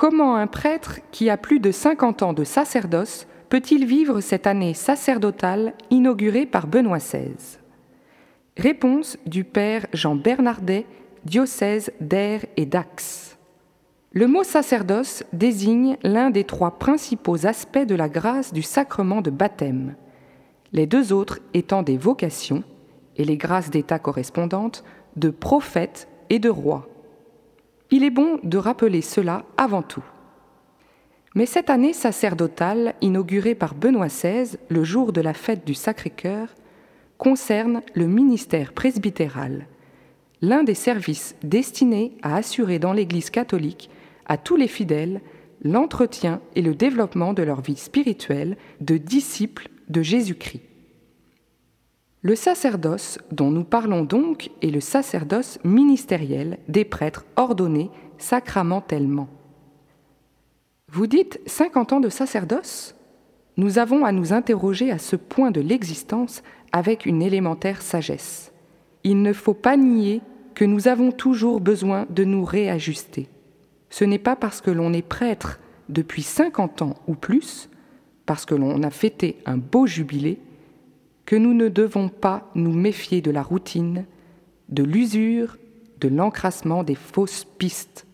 Comment un prêtre qui a plus de 50 ans de sacerdoce peut-il vivre cette année sacerdotale inaugurée par Benoît XVI Réponse du Père Jean Bernardet, diocèse d'Air et d'Ax. Le mot sacerdoce désigne l'un des trois principaux aspects de la grâce du sacrement de baptême, les deux autres étant des vocations, et les grâces d'état correspondantes, de prophète et de roi. Il est bon de rappeler cela avant tout. Mais cette année sacerdotale, inaugurée par Benoît XVI le jour de la fête du Sacré-Cœur, concerne le ministère presbytéral, l'un des services destinés à assurer dans l'Église catholique à tous les fidèles l'entretien et le développement de leur vie spirituelle de disciples de Jésus-Christ. Le sacerdoce dont nous parlons donc est le sacerdoce ministériel des prêtres ordonnés sacramentellement. Vous dites 50 ans de sacerdoce? Nous avons à nous interroger à ce point de l'existence avec une élémentaire sagesse. Il ne faut pas nier que nous avons toujours besoin de nous réajuster. Ce n'est pas parce que l'on est prêtre depuis 50 ans ou plus, parce que l'on a fêté un beau jubilé, que nous ne devons pas nous méfier de la routine, de l'usure, de l'encrassement des fausses pistes.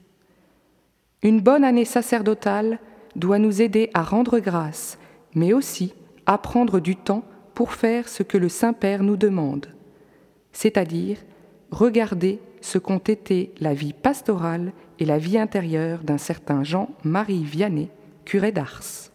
Une bonne année sacerdotale doit nous aider à rendre grâce, mais aussi à prendre du temps pour faire ce que le Saint-Père nous demande, c'est-à-dire regarder ce qu'ont été la vie pastorale et la vie intérieure d'un certain Jean-Marie Vianney, curé d'Ars.